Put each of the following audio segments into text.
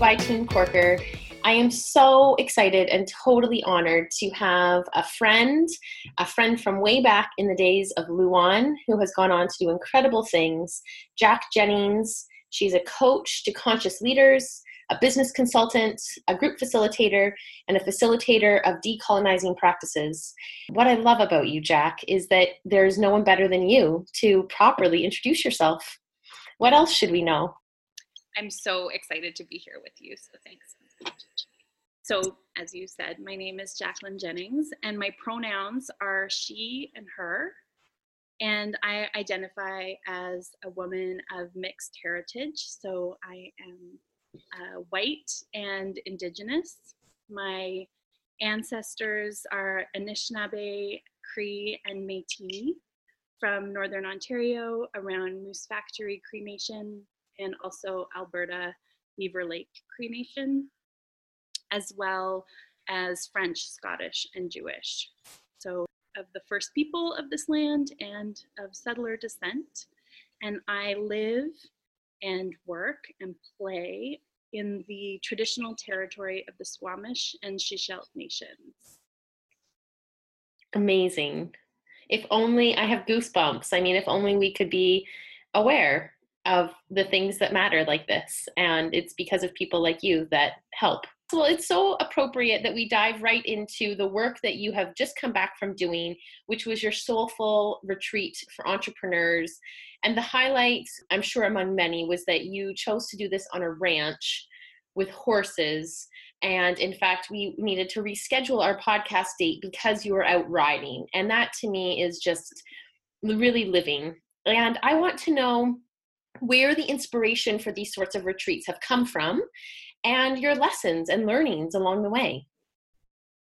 by Team Corker. I am so excited and totally honored to have a friend, a friend from way back in the days of Luan, who has gone on to do incredible things. Jack Jennings. She's a coach to conscious leaders, a business consultant, a group facilitator, and a facilitator of decolonizing practices. What I love about you, Jack, is that there's no one better than you to properly introduce yourself. What else should we know? I'm so excited to be here with you, so thanks. So, as you said, my name is Jacqueline Jennings, and my pronouns are she and her. And I identify as a woman of mixed heritage. So, I am uh, white and indigenous. My ancestors are Anishinaabe, Cree, and Metis from Northern Ontario around Moose Factory Cree Nation and also Alberta Beaver Lake Cree Nation as well as French, Scottish, and Jewish. So, of the first people of this land and of settler descent. And I live and work and play in the traditional territory of the Squamish and Shishelt nations. Amazing. If only I have goosebumps. I mean, if only we could be aware of the things that matter like this. And it's because of people like you that help well, it's so appropriate that we dive right into the work that you have just come back from doing, which was your soulful retreat for entrepreneurs. And the highlight, I'm sure among many, was that you chose to do this on a ranch with horses. And in fact, we needed to reschedule our podcast date because you were out riding. And that to me is just really living. And I want to know where the inspiration for these sorts of retreats have come from and your lessons and learnings along the way.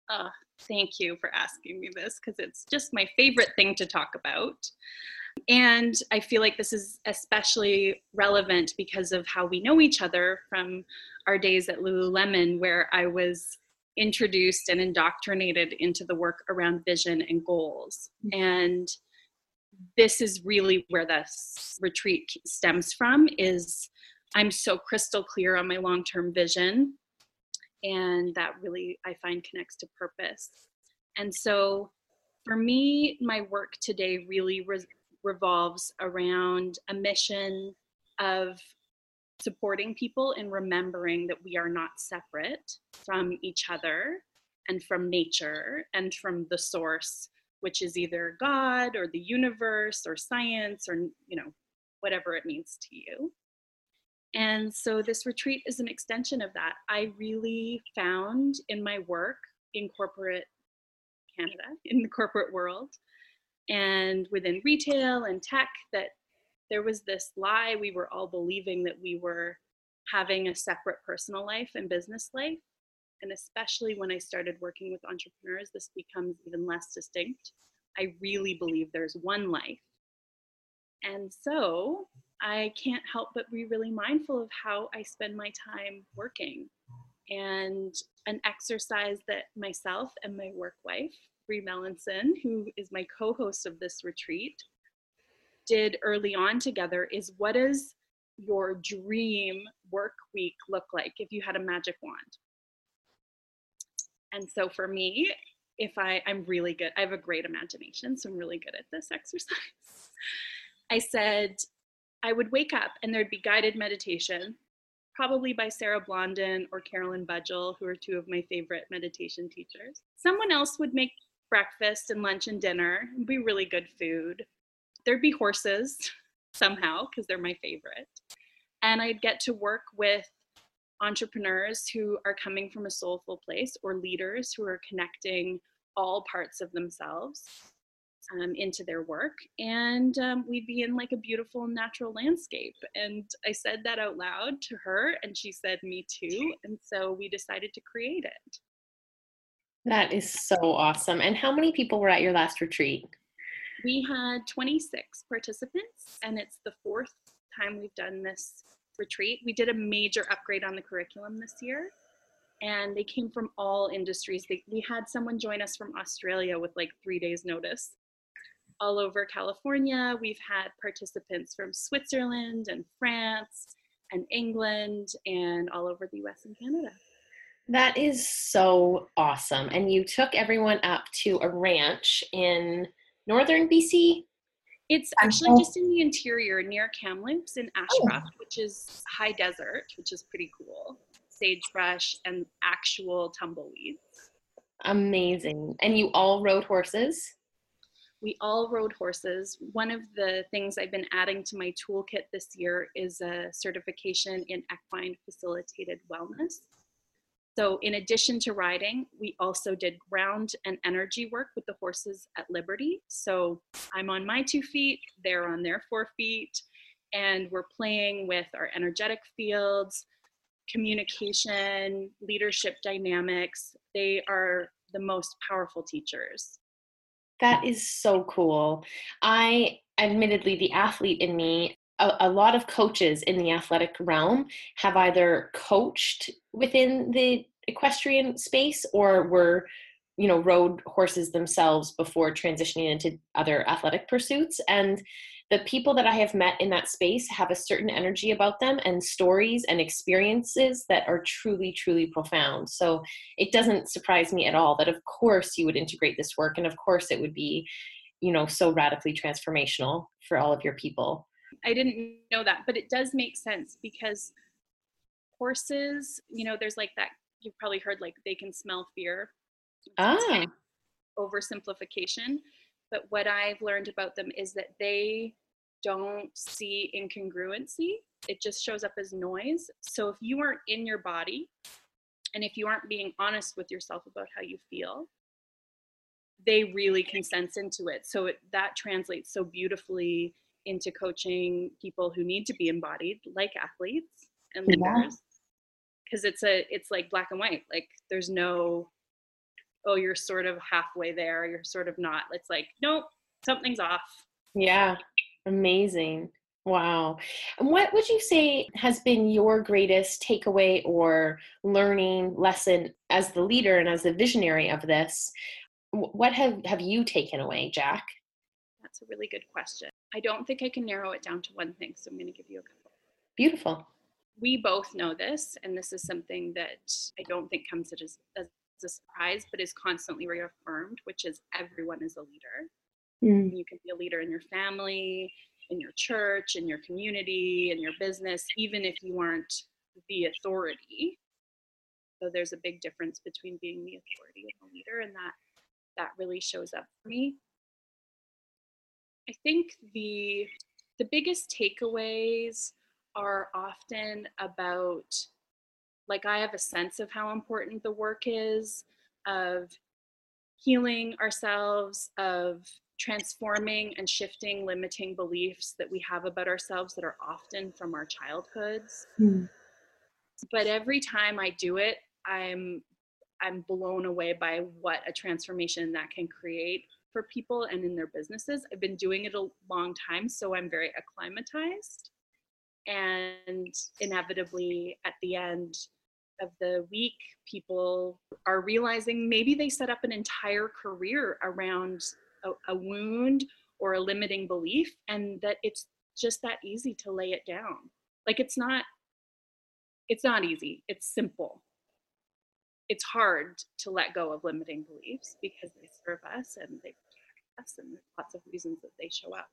Oh, thank you for asking me this because it's just my favorite thing to talk about. And I feel like this is especially relevant because of how we know each other from our days at Lululemon, where I was introduced and indoctrinated into the work around vision and goals. Mm-hmm. And this is really where this retreat stems from is I'm so crystal clear on my long term vision. And that really, I find, connects to purpose. And so for me, my work today really re- revolves around a mission of supporting people in remembering that we are not separate from each other and from nature and from the source which is either god or the universe or science or you know whatever it means to you and so this retreat is an extension of that. I really found in my work in corporate Canada, in the corporate world, and within retail and tech that there was this lie we were all believing that we were having a separate personal life and business life. And especially when I started working with entrepreneurs, this becomes even less distinct. I really believe there's one life. And so I can't help but be really mindful of how I spend my time working. And an exercise that myself and my work wife, Bree Melanson, who is my co host of this retreat, did early on together is what does your dream work week look like if you had a magic wand? And so for me, if I, I'm really good, I have a great imagination, so I'm really good at this exercise. I said, I would wake up and there'd be guided meditation, probably by Sarah Blondin or Carolyn Budgell, who are two of my favorite meditation teachers. Someone else would make breakfast and lunch and dinner, It'd be really good food. There'd be horses somehow, because they're my favorite. And I'd get to work with entrepreneurs who are coming from a soulful place or leaders who are connecting all parts of themselves um, into their work and um, we'd be in like a beautiful natural landscape and i said that out loud to her and she said me too and so we decided to create it that is so awesome and how many people were at your last retreat we had 26 participants and it's the fourth time we've done this retreat. We did a major upgrade on the curriculum this year, and they came from all industries. They, we had someone join us from Australia with like three days' notice. All over California, we've had participants from Switzerland and France and England and all over the US and Canada. That is so awesome. And you took everyone up to a ranch in northern BC? It's actually just in the interior near Kamloops in Ashcroft, oh. which is high desert, which is pretty cool. Sagebrush and actual tumbleweeds. Amazing. And you all rode horses? We all rode horses. One of the things I've been adding to my toolkit this year is a certification in equine facilitated wellness. So, in addition to riding, we also did ground and energy work with the horses at Liberty. So, I'm on my two feet, they're on their four feet, and we're playing with our energetic fields, communication, leadership dynamics. They are the most powerful teachers. That is so cool. I, admittedly, the athlete in me a, a, lot of coaches in the athletic realm have either coached within the equestrian space or were you know rode horses themselves before transitioning into other athletic pursuits and the people that i have met in that space have a certain energy about them and stories and experiences that are truly truly profound so it doesn't surprise me at all that of course you would integrate this work and of course it would be you know so radically transformational for all of your people I didn't know that, but it does make sense because horses, you know, there's like that you've probably heard like they can smell fear. Ah. Oversimplification. But what I've learned about them is that they don't see incongruency. It just shows up as noise. So if you aren't in your body and if you aren't being honest with yourself about how you feel, they really can sense into it. So it, that translates so beautifully into coaching people who need to be embodied like athletes and leaders because yeah. it's a it's like black and white like there's no oh you're sort of halfway there you're sort of not it's like nope something's off yeah amazing wow and what would you say has been your greatest takeaway or learning lesson as the leader and as the visionary of this what have have you taken away jack that's a really good question I don't think I can narrow it down to one thing, so I'm going to give you a couple. Beautiful. We both know this, and this is something that I don't think comes as, as a surprise, but is constantly reaffirmed, which is everyone is a leader. Mm. You can be a leader in your family, in your church, in your community, in your business, even if you aren't the authority. So there's a big difference between being the authority and the leader, and that that really shows up for me. I think the the biggest takeaways are often about like I have a sense of how important the work is of healing ourselves of transforming and shifting limiting beliefs that we have about ourselves that are often from our childhoods mm. but every time i do it i'm i'm blown away by what a transformation that can create for people and in their businesses. I've been doing it a long time, so I'm very acclimatized. And inevitably, at the end of the week, people are realizing maybe they set up an entire career around a, a wound or a limiting belief, and that it's just that easy to lay it down. Like it's not it's not easy. It's simple it's hard to let go of limiting beliefs because they serve us and they protect us and lots of reasons that they show up.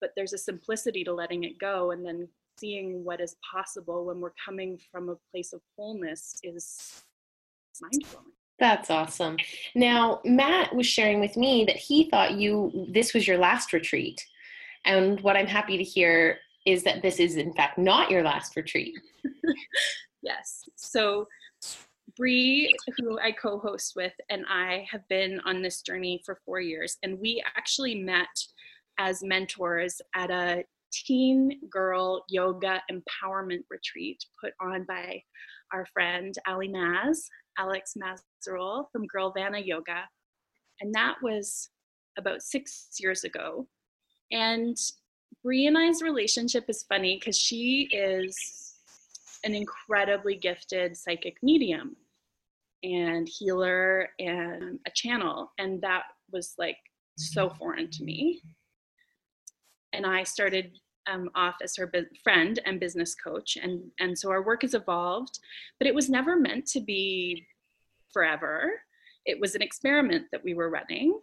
But there's a simplicity to letting it go and then seeing what is possible when we're coming from a place of wholeness is mind blowing. That's awesome. Now, Matt was sharing with me that he thought you this was your last retreat. And what I'm happy to hear is that this is in fact not your last retreat. yes. So Bree, who I co host with, and I have been on this journey for four years. And we actually met as mentors at a teen girl yoga empowerment retreat put on by our friend Ali Maz, Alex Mazerolle from Girlvana Yoga. And that was about six years ago. And Bree and I's relationship is funny because she is an incredibly gifted psychic medium and healer and a channel. And that was like so mm-hmm. foreign to me. And I started um, off as her friend and business coach. And, and so our work has evolved, but it was never meant to be forever. It was an experiment that we were running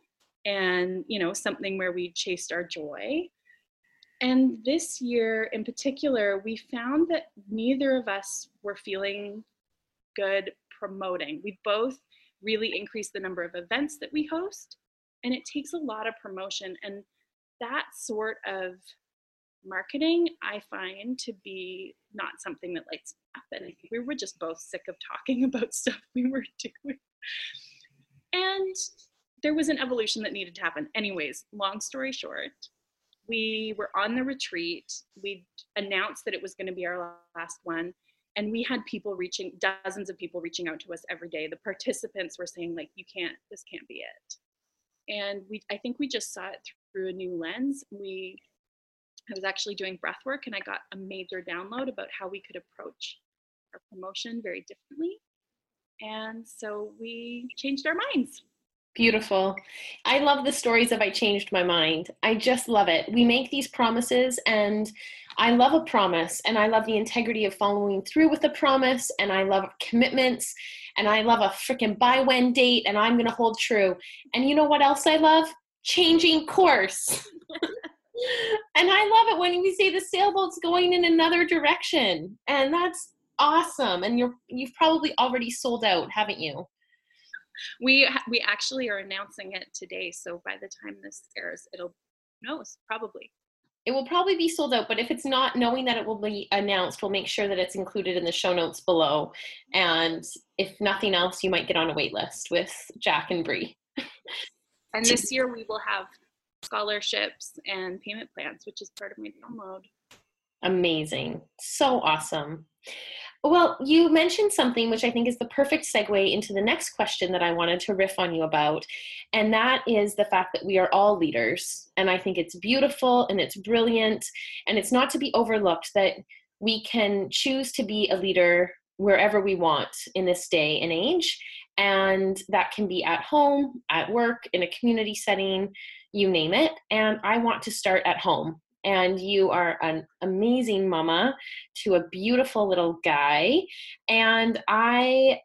and, you know, something where we chased our joy. And this year in particular, we found that neither of us were feeling good promoting. We both really increased the number of events that we host, and it takes a lot of promotion. And that sort of marketing I find to be not something that lights up. And we were just both sick of talking about stuff we were doing. And there was an evolution that needed to happen. Anyways, long story short, we were on the retreat. We announced that it was going to be our last one. And we had people reaching, dozens of people reaching out to us every day. The participants were saying, like, you can't, this can't be it. And we, I think we just saw it through a new lens. We I was actually doing breath work and I got a major download about how we could approach our promotion very differently. And so we changed our minds. Beautiful. I love the stories of I changed my mind. I just love it. We make these promises and I love a promise and I love the integrity of following through with a promise and I love commitments and I love a freaking buy when date and I'm going to hold true. And you know what else I love? Changing course. and I love it when we say the sailboat's going in another direction. And that's awesome. And you're you've probably already sold out, haven't you? We we actually are announcing it today, so by the time this airs, it'll knows probably. It will probably be sold out, but if it's not, knowing that it will be announced, we'll make sure that it's included in the show notes below. And if nothing else, you might get on a wait list with Jack and Bree. and this year we will have scholarships and payment plans, which is part of my download. Amazing. So awesome. Well, you mentioned something which I think is the perfect segue into the next question that I wanted to riff on you about. And that is the fact that we are all leaders. And I think it's beautiful and it's brilliant. And it's not to be overlooked that we can choose to be a leader wherever we want in this day and age. And that can be at home, at work, in a community setting, you name it. And I want to start at home. And you are an amazing mama to a beautiful little guy. And I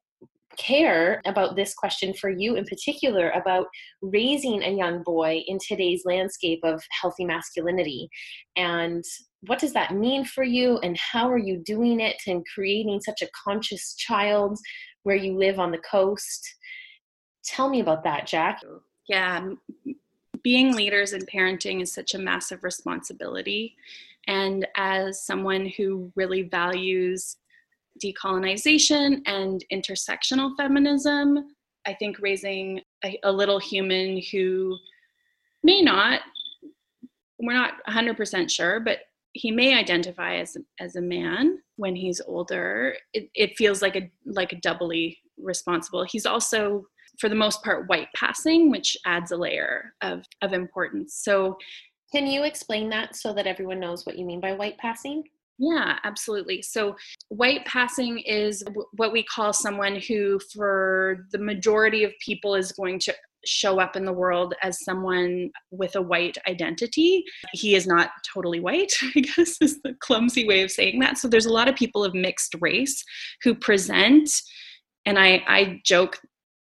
care about this question for you in particular about raising a young boy in today's landscape of healthy masculinity and what does that mean for you and how are you doing it and creating such a conscious child where you live on the coast tell me about that jack yeah being leaders in parenting is such a massive responsibility. And as someone who really values decolonization and intersectional feminism, I think raising a, a little human who may not, we're not 100% sure, but he may identify as as a man when he's older. It, it feels like a like a doubly responsible. He's also for the most part white passing, which adds a layer of, of importance. So can you explain that so that everyone knows what you mean by white passing? Yeah, absolutely. So, white passing is what we call someone who, for the majority of people, is going to show up in the world as someone with a white identity. He is not totally white, I guess is the clumsy way of saying that. So, there's a lot of people of mixed race who present, and I, I joke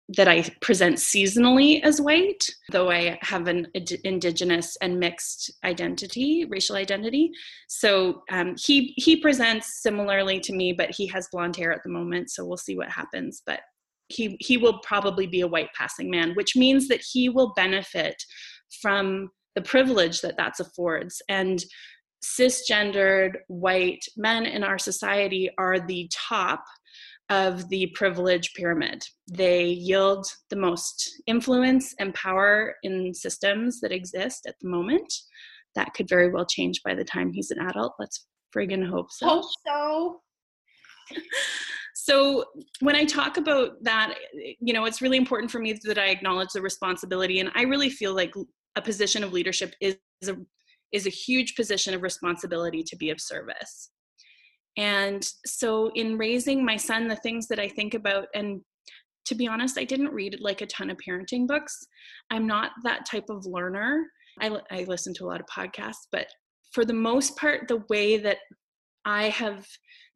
that I present seasonally as white, though I have an indigenous and mixed identity, racial identity. So um, he he presents similarly to me, but he has blonde hair at the moment, so we'll see what happens. But he he will probably be a white passing man, which means that he will benefit from the privilege that that affords and cisgendered white men in our society are the top of the privilege pyramid. They yield the most influence and power in systems that exist at the moment. That could very well change by the time he's an adult. Let's friggin' hope so. Hope so. So when I talk about that, you know, it's really important for me that I acknowledge the responsibility. And I really feel like a position of leadership is a is a huge position of responsibility to be of service. And so, in raising my son, the things that I think about, and to be honest, I didn't read like a ton of parenting books. I'm not that type of learner. I, I listen to a lot of podcasts, but for the most part, the way that I have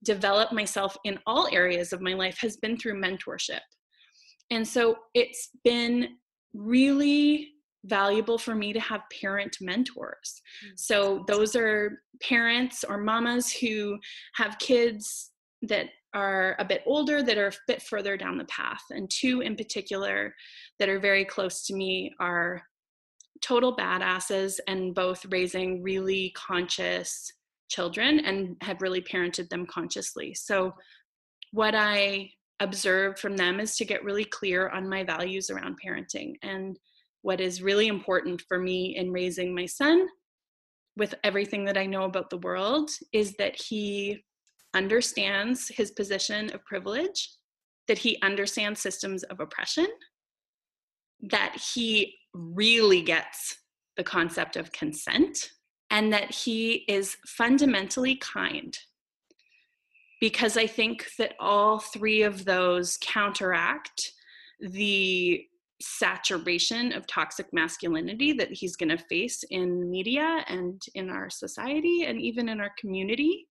developed myself in all areas of my life has been through mentorship. And so it's been really valuable for me to have parent mentors. Mm. So those are parents or mamas who have kids that are a bit older that are a bit further down the path. And two in particular that are very close to me are total badasses and both raising really conscious children and have really parented them consciously. So, what I observed from them is to get really clear on my values around parenting and what is really important for me in raising my son with everything that I know about the world is that he understands his position of privilege, that he understands systems of oppression, that he really gets the concept of consent, and that he is fundamentally kind. Because I think that all three of those counteract the saturation of toxic masculinity that he's going to face in media and in our society and even in our community.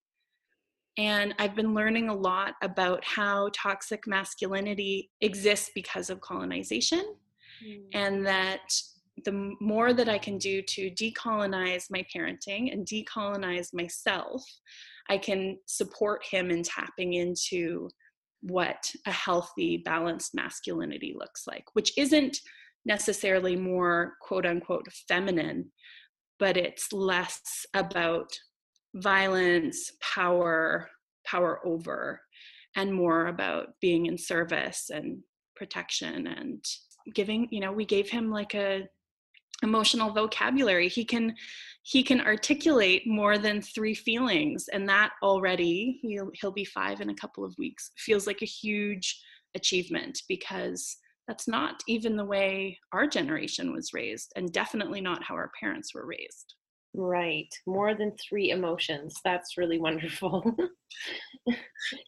And I've been learning a lot about how toxic masculinity exists because of colonization, mm. and that the more that I can do to decolonize my parenting and decolonize myself, I can support him in tapping into what a healthy, balanced masculinity looks like, which isn't necessarily more quote unquote feminine, but it's less about violence, power, power over, and more about being in service and protection and giving, you know, we gave him like a emotional vocabulary. He can he can articulate more than three feelings and that already he'll he'll be 5 in a couple of weeks feels like a huge achievement because that's not even the way our generation was raised and definitely not how our parents were raised. Right. More than three emotions. That's really wonderful.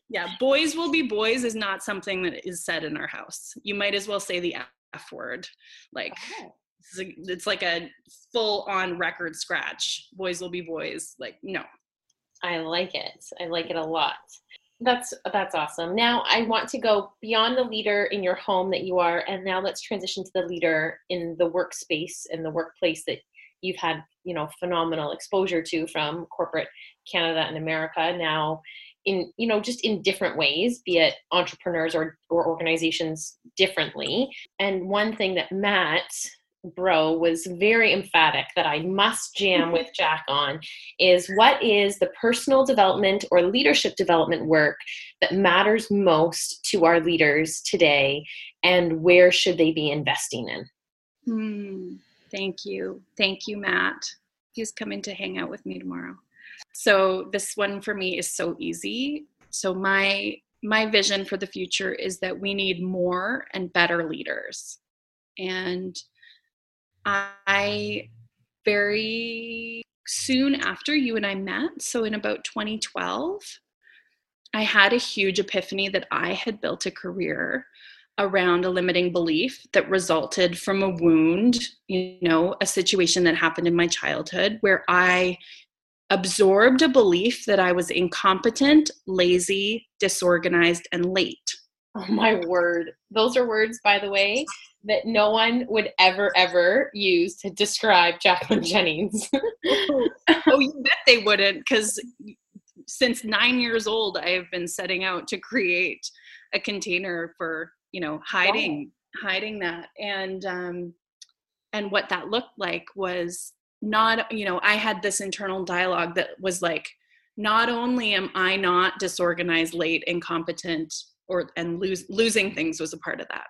Yeah boys will be boys is not something that is said in our house. You might as well say the f word. Like oh it's like a full on record scratch. Boys will be boys. Like, no. I like it. I like it a lot. That's that's awesome. Now I want to go beyond the leader in your home that you are, and now let's transition to the leader in the workspace and the workplace that you've had, you know, phenomenal exposure to from corporate Canada and America. Now, in you know, just in different ways, be it entrepreneurs or or organizations differently. And one thing that Matt bro was very emphatic that I must jam with Jack on is what is the personal development or leadership development work that matters most to our leaders today and where should they be investing in? Hmm. Thank you. Thank you, Matt. He's coming to hang out with me tomorrow. So this one for me is so easy. So my my vision for the future is that we need more and better leaders. And I very soon after you and I met, so in about 2012, I had a huge epiphany that I had built a career around a limiting belief that resulted from a wound, you know, a situation that happened in my childhood where I absorbed a belief that I was incompetent, lazy, disorganized, and late. Oh my word. Those are words, by the way, that no one would ever, ever use to describe Jacqueline Jennings. oh, you bet they wouldn't, because since nine years old, I have been setting out to create a container for, you know, hiding, wow. hiding that. And, um, and what that looked like was not, you know, I had this internal dialogue that was like, not only am I not disorganized, late, incompetent, or and lose losing things was a part of that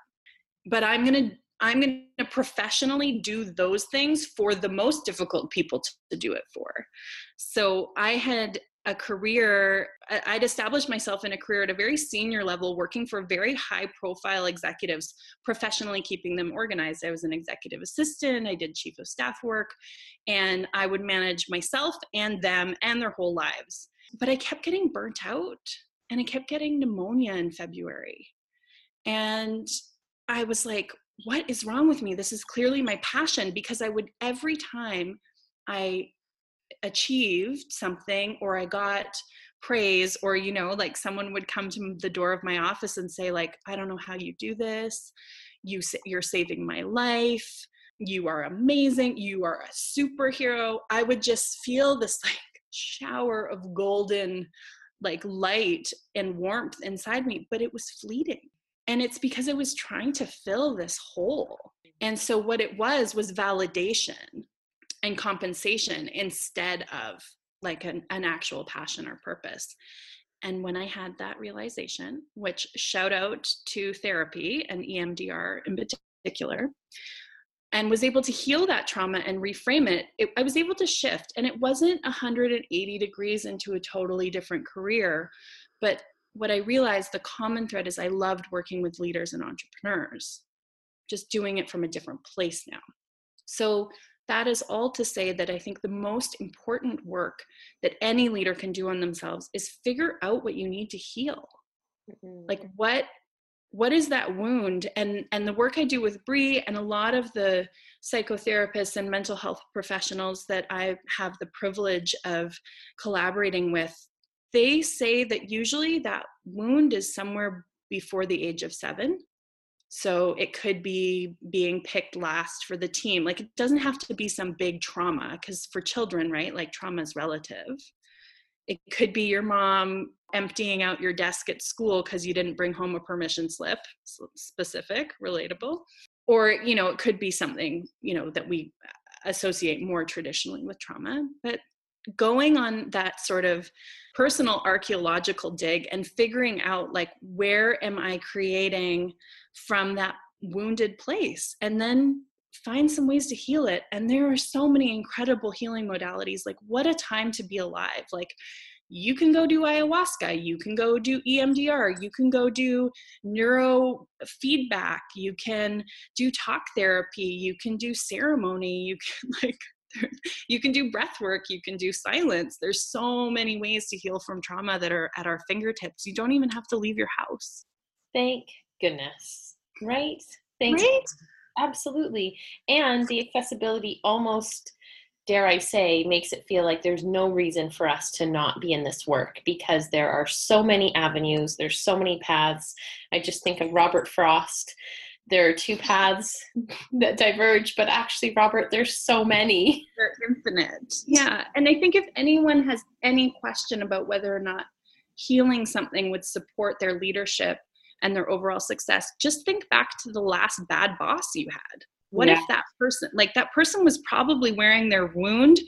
but i'm going to i'm going to professionally do those things for the most difficult people to, to do it for. So i had a career i'd established myself in a career at a very senior level working for very high profile executives professionally keeping them organized. I was an executive assistant i did chief of staff work and i would manage myself and them and their whole lives. But I kept getting burnt out and I kept getting pneumonia in February. And I was like, what is wrong with me? This is clearly my passion because I would every time I achieved something or I got praise or you know like someone would come to the door of my office and say like I don't know how you do this. You you're saving my life. You are amazing. You are a superhero. I would just feel this like shower of golden like light and warmth inside me, but it was fleeting. And it's because it was trying to fill this hole. And so what it was was validation and compensation instead of like an, an actual passion or purpose. And when I had that realization, which shout out to therapy and EMDR in particular, and was able to heal that trauma and reframe it, it, I was able to shift. And it wasn't 180 degrees into a totally different career. But what I realized the common thread is I loved working with leaders and entrepreneurs, just doing it from a different place now. So that is all to say that I think the most important work that any leader can do on themselves is figure out what you need to heal. Mm-hmm. Like what what is that wound and and the work i do with Bree and a lot of the psychotherapists and mental health professionals that i have the privilege of collaborating with they say that usually that wound is somewhere before the age of 7 so it could be being picked last for the team like it doesn't have to be some big trauma because for children right like trauma is relative it could be your mom emptying out your desk at school because you didn't bring home a permission slip, specific, relatable. Or, you know, it could be something, you know, that we uh, associate more traditionally with trauma. But going on that sort of personal archaeological dig and figuring out like where am i creating from that wounded place? And then find some ways to heal it. And there are so many incredible healing modalities. Like what a time to be alive. Like you can go do ayahuasca. You can go do emdr you can go do neurofeedback. You can do talk therapy. You can do ceremony. You can like you can do breath work you can do silence there's so many ways to heal from trauma that are at our fingertips you don't even have to leave your house thank goodness right thank right? absolutely and the accessibility almost dare I say, makes it feel like there's no reason for us to not be in this work because there are so many avenues, there's so many paths. I just think of Robert Frost. There are two paths that diverge, but actually, Robert, there's so many. They're infinite. Yeah. And I think if anyone has any question about whether or not healing something would support their leadership and their overall success, just think back to the last bad boss you had what yeah. if that person like that person was probably wearing their wound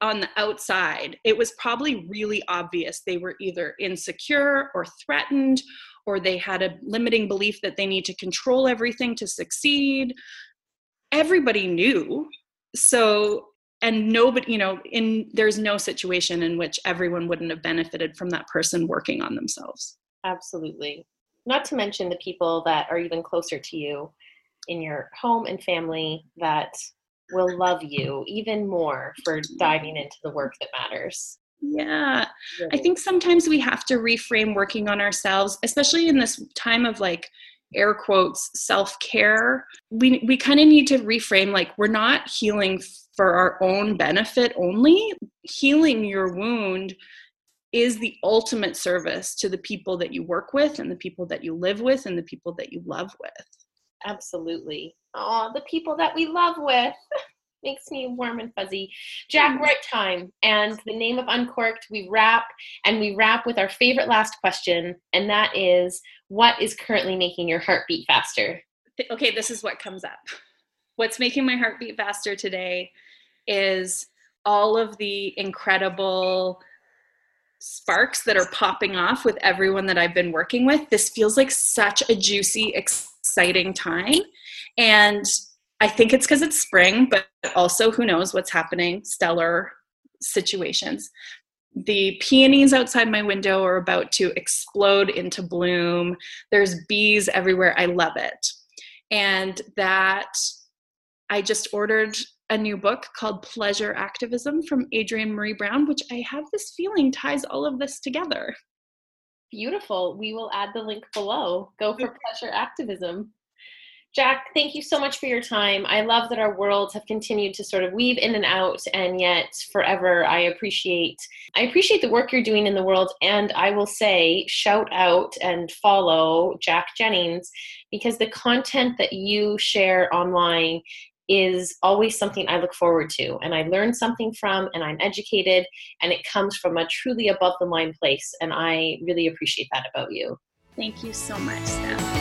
on the outside it was probably really obvious they were either insecure or threatened or they had a limiting belief that they need to control everything to succeed. Everybody knew. So and nobody you know in there's no situation in which everyone wouldn't have benefited from that person working on themselves. Absolutely. Not to mention the people that are even closer to you in your home and family that will love you even more for diving into the work that matters. Yeah. I think sometimes we have to reframe working on ourselves, especially in this time of like air quotes self-care. We we kind of need to reframe like we're not healing for our own benefit only. Healing your wound is the ultimate service to the people that you work with and the people that you live with and the people that you love with. Absolutely. Oh, the people that we love with. Makes me warm and fuzzy. Jack, mm. right time. And the name of Uncorked, we wrap and we wrap with our favorite last question, and that is what is currently making your heart beat faster? Okay, this is what comes up. What's making my heart beat faster today is all of the incredible sparks that are popping off with everyone that I've been working with. This feels like such a juicy, exciting time. And I think it's because it's spring, but also who knows what's happening, stellar situations. The peonies outside my window are about to explode into bloom. There's bees everywhere. I love it. And that I just ordered a new book called Pleasure Activism from Adrienne Maree Brown, which I have this feeling ties all of this together. Beautiful. We will add the link below. Go for pleasure activism. Jack, thank you so much for your time. I love that our worlds have continued to sort of weave in and out, and yet forever I appreciate I appreciate the work you're doing in the world. And I will say, shout out and follow Jack Jennings because the content that you share online is always something I look forward to and I learn something from and I'm educated and it comes from a truly above the line place and I really appreciate that about you. Thank you so much, Steph.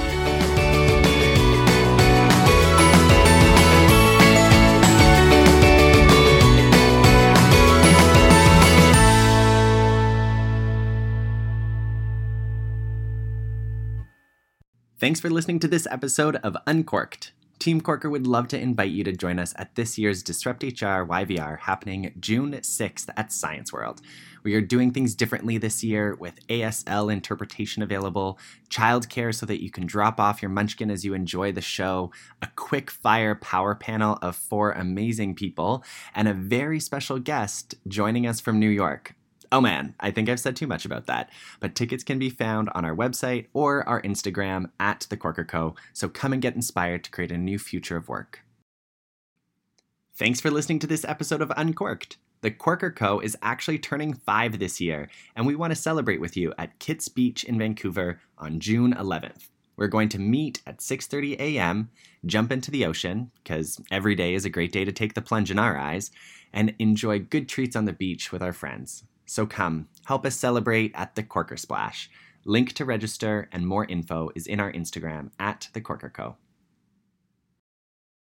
Thanks for listening to this episode of Uncorked. Team Corker would love to invite you to join us at this year's Disrupt HR YVR happening June 6th at Science World. We are doing things differently this year with ASL interpretation available, childcare so that you can drop off your munchkin as you enjoy the show, a quick fire power panel of four amazing people, and a very special guest joining us from New York. Oh man, I think I've said too much about that. But tickets can be found on our website or our Instagram at the Corker Co. So come and get inspired to create a new future of work. Thanks for listening to this episode of Uncorked. The Corker Co. is actually turning five this year, and we want to celebrate with you at Kits Beach in Vancouver on June 11th. We're going to meet at 6:30 a.m., jump into the ocean because every day is a great day to take the plunge in our eyes, and enjoy good treats on the beach with our friends. So come, help us celebrate at the Corker Splash. Link to register and more info is in our Instagram at the Corker Co.